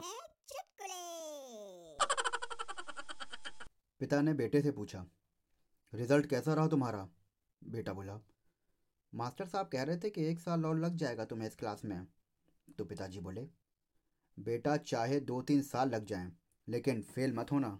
हैं चुटकुले पिता ने बेटे से पूछा, रिज़ल्ट कैसा रहा तुम्हारा? बेटा बोला, मास्टर साहब कह रहे थे कि एक साल और लग जाएगा तुम्हें इस क्लास में। तो पिताजी बोले, बेटा चाहे दो तीन साल लग जाएँ, लेकिन फेल मत होना।